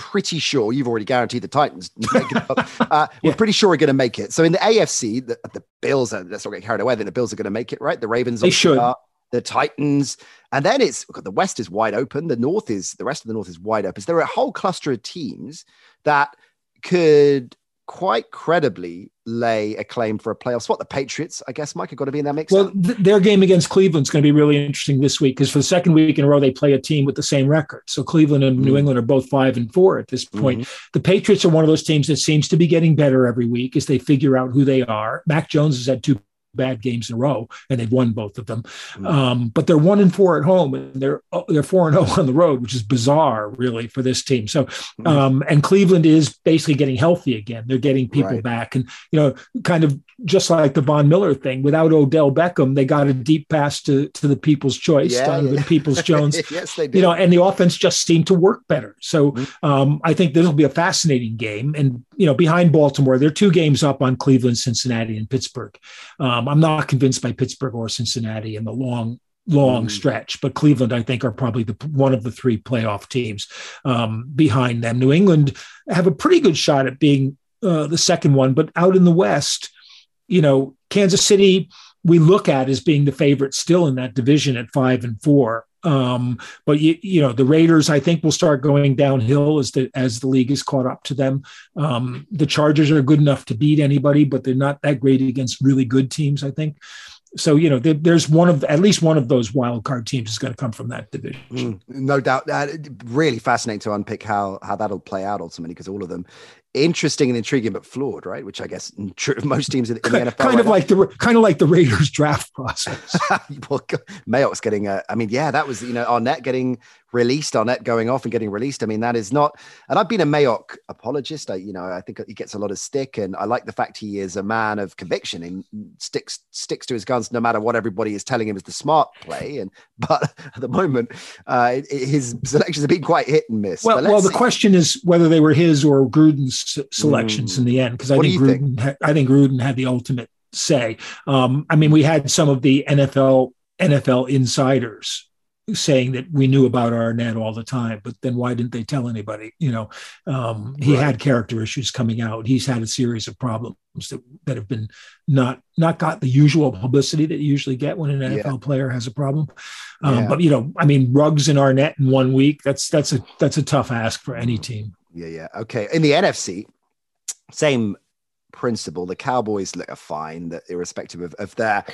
B: pretty sure you've already guaranteed the Titans. (laughs) uh, we're pretty sure we're going to make it. So in the AFC, the, the Bills are let's not get carried away. Then the Bills are going to make it, right? The Ravens.
C: They should. Are,
B: the Titans, and then it's the West is wide open. The North is the rest of the North is wide open. So there are a whole cluster of teams that could quite credibly lay a claim for a playoff spot. The Patriots, I guess, Mike, have got to be in that mix.
C: Well, th- their game against Cleveland is going to be really interesting this week because for the second week in a row, they play a team with the same record. So Cleveland and mm New England are both five and four at this point. Mm-hmm. The Patriots are one of those teams that seems to be getting better every week as they figure out who they are. Mac Jones has had two bad games in a row, and they've won both of them. Mm-hmm. Um, but they're one and four at home, and they're they're four and zero oh (laughs) on the road, which is bizarre, really, for this team. So, mm-hmm. um, and Cleveland is basically getting healthy again. They're getting people right. back, and you know, kind of just like the Von Miller thing. Without Odell Beckham, they got a deep pass to to the People's Choice, yeah, Donovan yeah. Peoples (laughs) Jones.
B: yes, they did.
C: You know, and the offense just seemed to work better. So, mm-hmm. um, I think this will be a fascinating game. And you know, behind Baltimore, they're two games up on Cleveland, Cincinnati, and Pittsburgh. Um, I'm not convinced by Pittsburgh or Cincinnati in the long long mm. stretch. But Cleveland, I think, are probably the one of the three playoff teams um, behind them. New England have a pretty good shot at being uh, the second one, but out in the West, you know, Kansas City we look at as being the favorite still in that division at five and four. Um, but you, you know the Raiders, I think, will start going downhill as the as the league is caught up to them. Um, the Chargers are good enough to beat anybody, but they're not that great against really good teams. I think so you know there's one of at least one of those wild card teams is going to come from that division mm,
B: no doubt uh, really fascinating to unpick how how that'll play out ultimately because all of them interesting and intriguing, but flawed, right? Which I guess true (laughs) of most teams in, in the
C: NFL. Kind right of like the kind of like the Raiders (laughs) draft process. (laughs)
B: well, Mayock's getting a. I mean, yeah, that was you know Arnette getting released, Arnette going off and getting released. I mean, that is not. And I've been a Mayock apologist. I you know I think he gets a lot of stick, and I like the fact he is a man of conviction and sticks sticks to his guns no matter what everybody is telling him is the smart play. And but at the moment, uh, his selections have been quite hit and miss.
C: Well, well, the see. question is whether they were his or Gruden's selections mm. in the end because I what think Gruden, think? I think Gruden had the ultimate say. Um, I mean, we had some of the NFL NFL insiders saying that we knew about Arnette all the time, but then why didn't they tell anybody? You know, um, he right. had character issues coming out. He's had a series of problems that, that have been not not got the usual publicity that you usually get when an NFL yeah. player has a problem. Um, yeah. But you know, I mean, Ruggs and Arnette in one week that's that's a that's a tough ask for any team.
B: Yeah, yeah. Okay. In the NFC, same principle, the Cowboys look are fine, that irrespective of, of their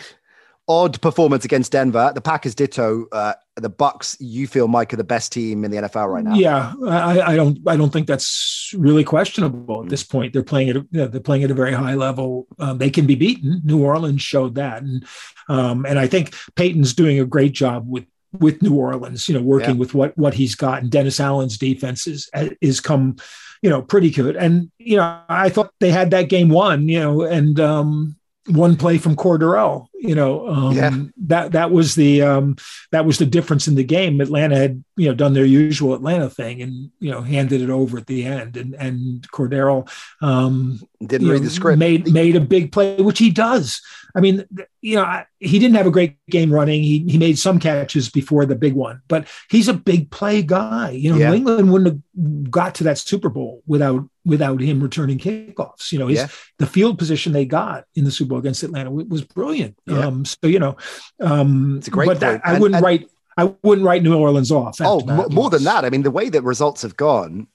B: odd performance against Denver. The Packers ditto. Uh, the Bucs, you feel Mike are the best team in the NFL right now?
C: Yeah, I, I don't. I don't think that's really questionable at this point. They're playing at. A, they're playing at a very high level. Um, they can be beaten. New Orleans showed that, and um, and I think Payton's doing a great job with with New Orleans. You know, working yeah. with what what he's got, and Dennis Allen's defense is is come, you know, pretty good. And you know, I thought they had that game won. You know, and um, one play from Cordarrelle. You know, um, yeah. that that was the um, that was the difference in the game. Atlanta had you know done their usual Atlanta thing and you know handed it over at the end, and and Cordarrelle um,
B: didn't read know, the script.
C: Made made a big play, which he does. I mean, you know, he didn't have a great game running. He he made some catches before the big one, but he's a big play guy. You know, yeah. New England wouldn't have got to that Super Bowl without without him returning kickoffs. You know, his, yeah. the field position they got in the Super Bowl against Atlanta was brilliant. Yeah. Um, so you know, um,
B: it's a great. But
C: that, I wouldn't and, write. I wouldn't write New Orleans off.
B: Oh, more than that. I mean, the way that results have gone,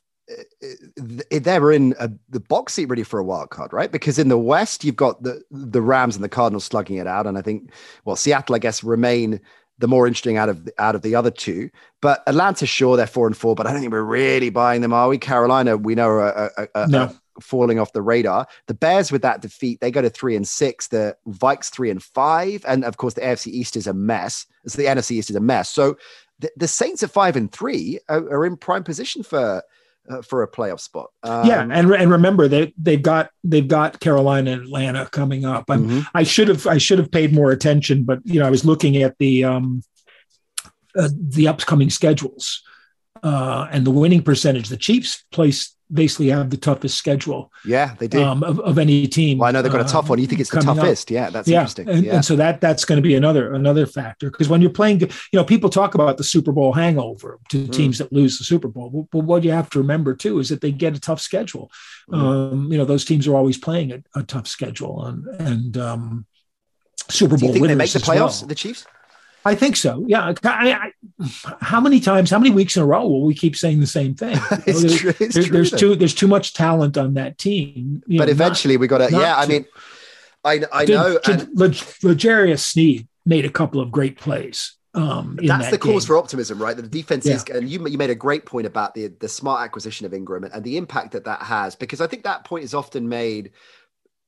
B: they're in a, the box seat ready for a wild card, right? Because in the West, you've got the the Rams and the Cardinals slugging it out, and I think, well, Seattle, I guess, remain the more interesting out of out of the other two. But Atlanta, sure, they're four and four, but I don't think we're really buying them, are we? Carolina, we know are, no. Falling off the radar. The Bears, with that defeat, they go to three and six. The Vikes three and five, and of course, the AFC East is a mess. So the NFC East is a mess. So the, the Saints at five and three are, are in prime position for uh, for a playoff spot.
C: Um, yeah, and and remember they they've got they've got Carolina and Atlanta coming up. Mm-hmm. I should have I should have paid more attention, but you know I was looking at the um, uh, the upcoming schedules uh, and the winning percentage. The Chiefs place basically have the toughest schedule.
B: Yeah, they do
C: um, of, of, any team.
B: Well, I know they've got a tough one. You think it's the toughest? Up. Yeah, that's
C: yeah.
B: interesting.
C: And,
B: yeah.
C: and so that that's going to be another another factor because when you're playing, you know, people talk about the Super Bowl hangover to mm. teams that lose the Super Bowl. But what you have to remember too is that they get a tough schedule. Mm. Um, you know, those teams are always playing a, a tough schedule, and and um, Super Bowl. Do
B: you think they make the playoffs? Well. The Chiefs.
C: I think so. Yeah. I, I, how many times, how many weeks in a row will we keep saying the same thing? (laughs)
B: it's there, true,
C: there, there's too there's too much talent on that team.
B: but know, eventually not, we got to. Yeah, I mean, I I to, know.
C: To, and, L'Jarius Sneed made a couple of great plays. Um,
B: that's
C: that
B: the
C: game.
B: cause for optimism, right? That the defense yeah. is, and you you made a great point about the the smart acquisition of Ingram and, and the impact that that has, because I think that point is often made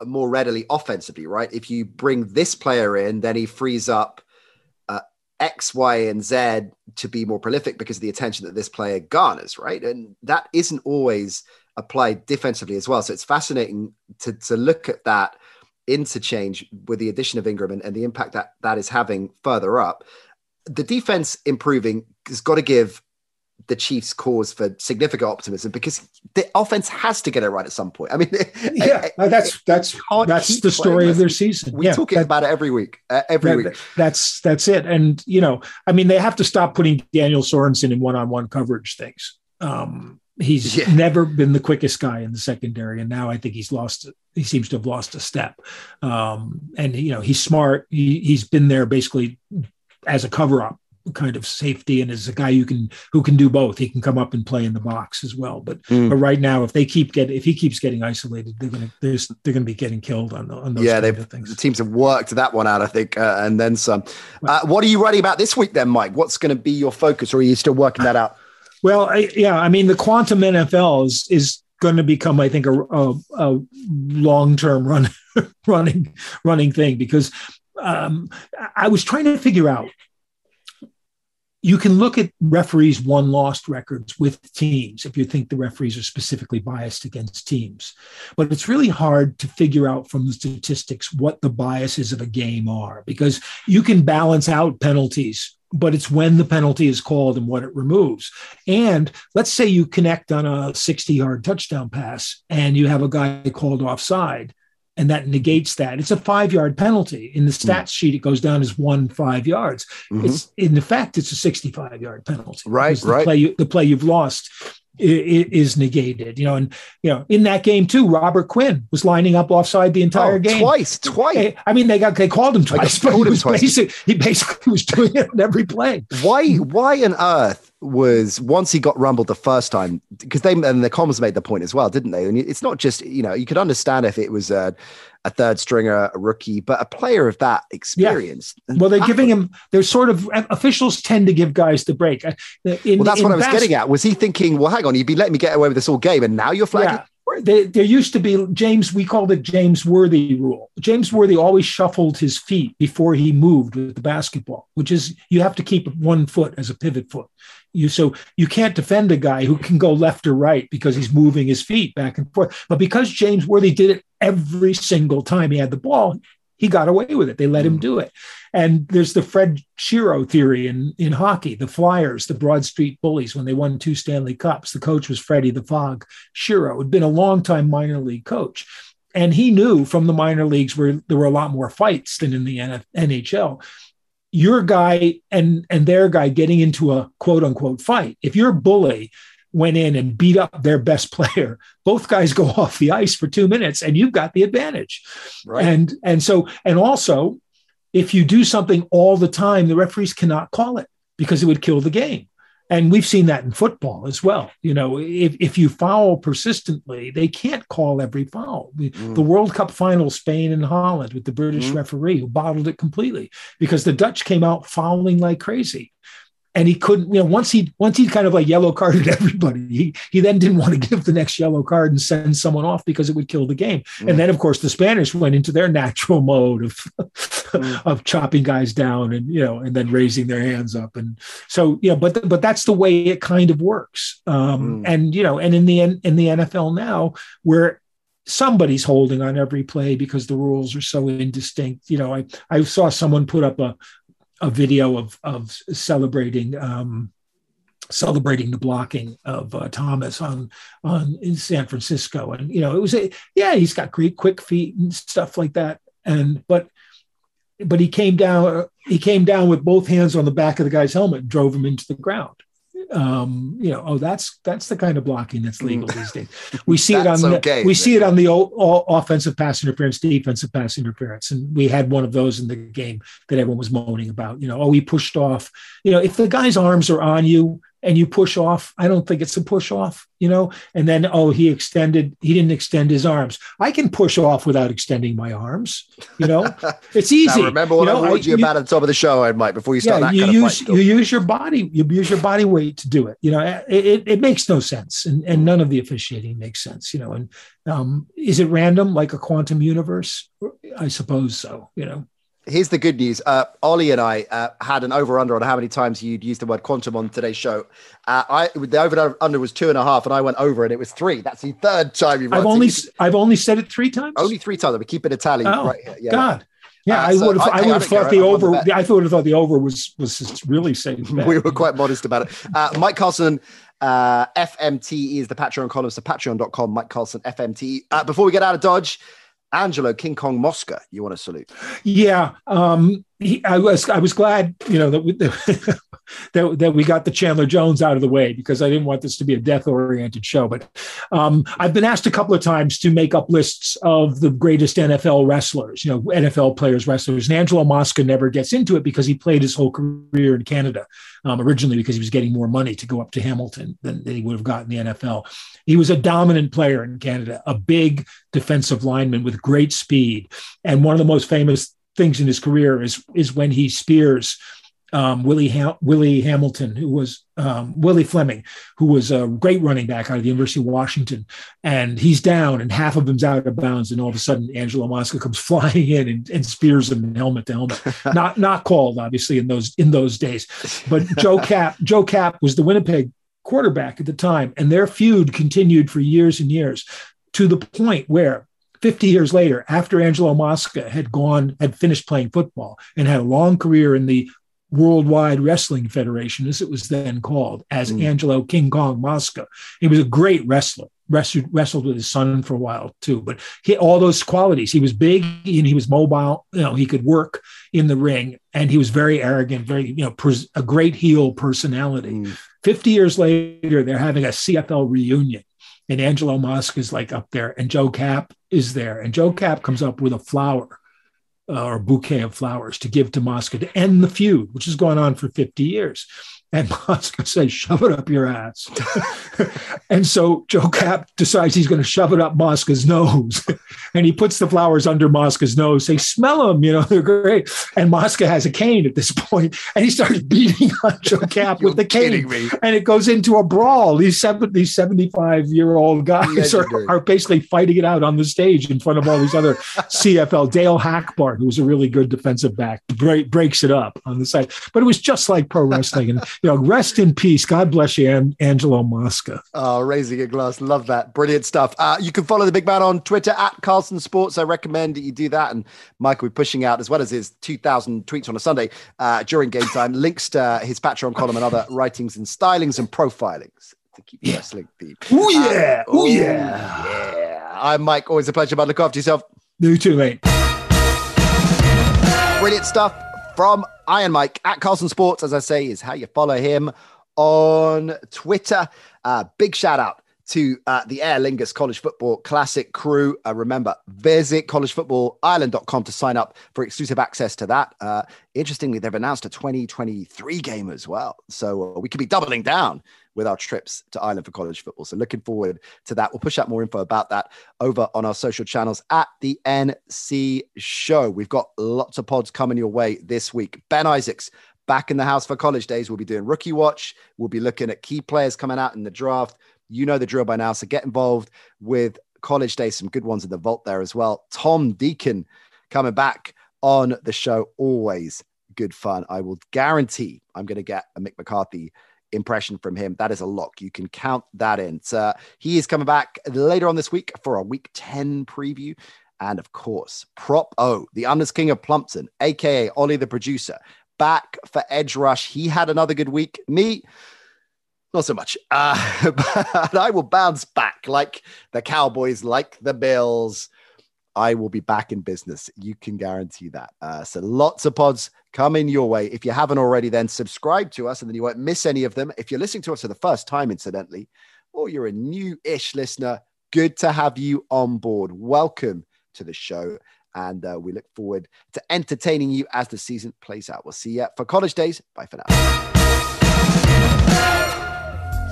B: more readily offensively, right? If you bring this player in, then he frees up X, Y, and Z to be more prolific because of the attention that this player garners, right? And that isn't always applied defensively as well. So it's fascinating to, to look at that interchange with the addition of Ingram and, and the impact that that is having further up. The defense improving has got to give the Chiefs cause for significant optimism because the offense has to get it right at some point. I mean, (laughs)
C: yeah, I, that's that's that's the story of their season.
B: We
C: yeah,
B: talk that, about it every week, uh, every
C: that,
B: week.
C: That's that's it. And you know, I mean, they have to stop putting Daniel Sorensen in one-on-one coverage things. Um, he's yeah. never been the quickest guy in the secondary, and now I think he's lost. He seems to have lost a step. Um, and you know, he's smart. He, he's been there basically as a cover-up kind of safety and is a guy who can who can do both. He can come up and play in the box as well. But mm. but right now, if they keep getting if he keeps getting isolated, they're gonna they're, they're gonna be getting killed on, the, on those yeah. They've things.
B: the teams have worked that one out, I think, uh, and then some. Uh, what are you writing about this week, then, Mike? What's going to be your focus, or are you still working that out?
C: Well, I, yeah, I mean, the quantum NFL is is going to become, I think, a, a, a long term run (laughs) running running thing because um, I was trying to figure out you can look at referees won lost records with teams if you think the referees are specifically biased against teams. But it's really hard to figure out from the statistics what the biases of a game are because you can balance out penalties, but it's when the penalty is called and what it removes. And let's say you connect on a 60 yard touchdown pass and you have a guy called offside and that negates that. It's a five yard penalty. In the stats mm. sheet, it goes down as one five yards. Mm-hmm. It's in effect, it's a 65 yard penalty.
B: Right,
C: the
B: right.
C: Play you, the play you've lost is negated. You know, and you know, in that game too, Robert Quinn was lining up offside the entire oh, game.
B: Twice, twice.
C: I mean, they got they called him twice, but he, was basic, he basically (laughs) was doing it on every play.
B: Why why on earth was once he got rumbled the first time because they and the comms made the point as well, didn't they? And it's not just you know you could understand if it was a, a third stringer, a rookie, but a player of that experience.
C: Yeah. Well, they're giving him. They're sort of uh, officials tend to give guys the break. Uh, in,
B: well, that's what I was bas- getting at. Was he thinking? Well, hang on, you've been letting me get away with this all game, and now you're flagging. Yeah
C: there used to be James, we called it James Worthy rule. James Worthy always shuffled his feet before he moved with the basketball, which is you have to keep one foot as a pivot foot. You so you can't defend a guy who can go left or right because he's moving his feet back and forth. But because James Worthy did it every single time he had the ball, he got away with it. They let him mm. do it. And there's the Fred Shero theory in, in hockey, the Flyers, the Broad Street Bullies, when they won two Stanley Cups. The coach was Freddie the Fog Shero, had been a longtime minor league coach. And he knew from the minor leagues where there were a lot more fights than in the NHL. Your guy and, and their guy getting into a quote unquote fight. If your bully went in and beat up their best player, (laughs) both guys go (laughs) off the ice for two minutes and you've got the advantage. Right. And and so and also if you do something all the time, the referees cannot call it because it would kill the game. And we've seen that in football as well. You know, if, if you foul persistently, they can't call every foul. Mm. The World Cup final, Spain and Holland, with the British mm. referee who bottled it completely because the Dutch came out fouling like crazy and he couldn't you know once he once he kind of like yellow carded (laughs) everybody he he then didn't want to give the next yellow card and send someone off because it would kill the game mm. and then of course the spanish went into their natural (laughs) mode of mm. (laughs) of chopping guys down and you know and then raising their hands up and so you know but but that's the way it kind of works um, mm. and you know and in the in the NFL now where somebody's holding on every play because the rules are so indistinct. You know, I, I saw someone put up a, a video of of celebrating um, celebrating the blocking of uh, Thomas on on in San Francisco, and you know it was a yeah he's got great quick feet and stuff like that, and but but he came down he came down with both hands on the back of the guy's helmet and drove him into the ground um, you know, oh, that's that's the kind of blocking that's legal these days. We see it on the, okay, we see it on the o- o- offensive pass interference, defensive pass interference, and we had one of those in the game that everyone was moaning about. You know, oh, he pushed off. You know, if the guy's arms are on you and you push off, I don't think it's a push off. You know, and then oh, he extended, he didn't extend his arms. I can push off without extending my arms. You know, (laughs) it's easy.
B: now remember what you know, I warned you, about at the top of the show, Mike, before you start yeah, that
C: you
B: use,
C: You use your body, you use your body weight to do it. You know, it, it, it makes no sense, and, and none of the officiating makes sense. You know, and um, is it random like a quantum universe? I suppose so. You know
B: here's the good news. Uh, Ollie and I uh, had an over under on how many times you'd used the word quantum on today's show. Uh, I the over under was two and a half, and I went over, and it was three. That's the third time you've.
C: I've only I've only said it three times.
B: Only three times. We keep it a tally
C: oh, right here. Yeah. God. Yeah, uh, I would have. I, I would have thought the over. I would have thought the over was was really safe. (laughs)
B: we were quite modest about it. Uh, Mike Carlson, uh, FMT is the Patreon column, so patreon.com. Mike Carlson, FMT. Uh, before we get out of Dodge, Angelo King Kong Mosca, you want to salute?
C: Yeah, um, he, I was I was glad you know that we, (laughs) that that we got the Chandler Jones out of the way because I didn't want this to be a death oriented show. But um, I've been asked a couple of times to make up lists of the greatest NFL wrestlers, you know, NFL players, wrestlers. And Angelo Mosca never gets into it because he played his whole career in Canada um, originally because he was getting more money to go up to Hamilton than, than he would have gotten the NFL. He was a dominant player in Canada, a big defensive lineman with great speed, and one of the most famous things in his career is is when he spears um, Willie ha- Willie Hamilton, who was um, Willie Fleming, who was a great running back out of the University of Washington, and he's down, and half of him's out of bounds, and all of a sudden Angelo Mosca comes (laughs) flying in and, and spears him helmet to helmet. (laughs) not not called obviously in those in those days, but Joe (laughs) Kapp Joe Kapp was the Winnipeg quarterback at the time, and their feud continued for years and years to the point where 50 years later, after Angelo Mosca had gone, had finished playing football and had a long career in the Worldwide Wrestling Federation, as it was then called, as mm. Angelo King Kong Mosca. He was a great wrestler. Wrestled, wrestled with his son for a while too, but he all those qualities. He was big and he was mobile. You know, he could work in the ring, and he was very arrogant, very you know, pres- a great heel personality. Mm. Fifty years later, they're having a CFL reunion, and Angelo Mosca is like up there, and Joe Kapp is there, and Joe Kapp comes up with a flower uh, or bouquet of flowers to give to Mosca to end the feud, which has gone on for 50 years. And (laughs) Mosca says, shove it up your ass. (laughs) and so Joe Kapp decides he's going to shove it up Mosca's nose. (laughs) and he puts the flowers under Mosca's nose. They smell them, you know, they're great. And Mosca has a cane at this point, and he starts beating on Joe Kapp with the cane. And it goes into a brawl. These, seven, these 75 year old guys are, are, basically fighting it out on the stage in front of all these other CFL. Dale Hackbart, who was a really good defensive back, break, breaks it up on the side. But it was just like pro wrestling. And you know, rest in peace. God bless you, An- Angelo Mosca.
B: Oh, raising a glass. Love that. Brilliant stuff. Uh, you can follow the big man on Twitter at Carlson Sports. I recommend that you do that. And Michael will be pushing out, as well as his 2,000 tweets on a Sunday uh, during game time, links to his Patreon column and other writings and stylings and profilings to keep the wrestling theme.
C: Oh, yeah. oh, yeah.
B: Yeah. I'm Mike. Always a pleasure, but look after yourself.
C: You too, mate.
B: Brilliant stuff from Iron Mike at Carlson Sports, as I say, is how you follow him on Twitter. Uh, big shout out to uh, the Aer Lingus College Football Classic crew. Uh, remember, visit collegefootballireland.com to sign up for exclusive access to that. Uh, interestingly, they've announced a 2023 game as well. So uh, we could be doubling down with our trips to Ireland for college football. So looking forward to that. We'll push out more info about that over on our social channels at the NC Show. We've got lots of pods coming your way this week. Ben Isaacs back in the house for college days. We'll be doing rookie watch. We'll be looking at key players coming out in the draft. You know the drill by now. So get involved with college days. Some good ones in the vault there as well. Tom Deacon coming back on the show. Always good fun. I will guarantee I'm going to get a Mick McCarthy impression from him. That is a lock. You can count that in. So he is coming back later on this week for a week 10 preview. And of course, Prop O, the Unders King of Plumpton, aka Ollie the producer, back for Edge Rush. He had another good week. Me, not so much. Uh, (laughs) but I will bounce back like the Cowboys, like the Bills. I will be back in business. You can guarantee that. Uh, so lots of pods coming your way. If you haven't already, then subscribe to us and then you won't miss any of them. If you're listening to us for the first time, incidentally, or you're a new ish listener, good to have you on board. Welcome to the show. And uh, we look forward to entertaining you as the season plays out. We'll see you for college days. Bye for now.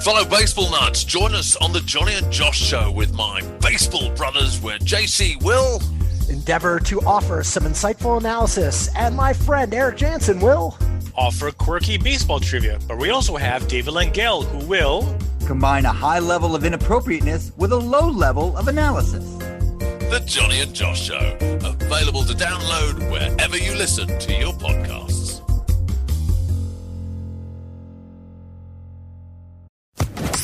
D: Follow Baseball Nuts. Join us on the Johnny and Josh Show with my baseball brothers, where JC will
E: endeavor to offer some insightful analysis, and my friend Eric Jansen will
F: offer quirky baseball trivia. But we also have David Langell, who will
G: combine a high level of inappropriateness with a low level of analysis.
D: The Johnny and Josh Show, available to download wherever you listen to your podcasts.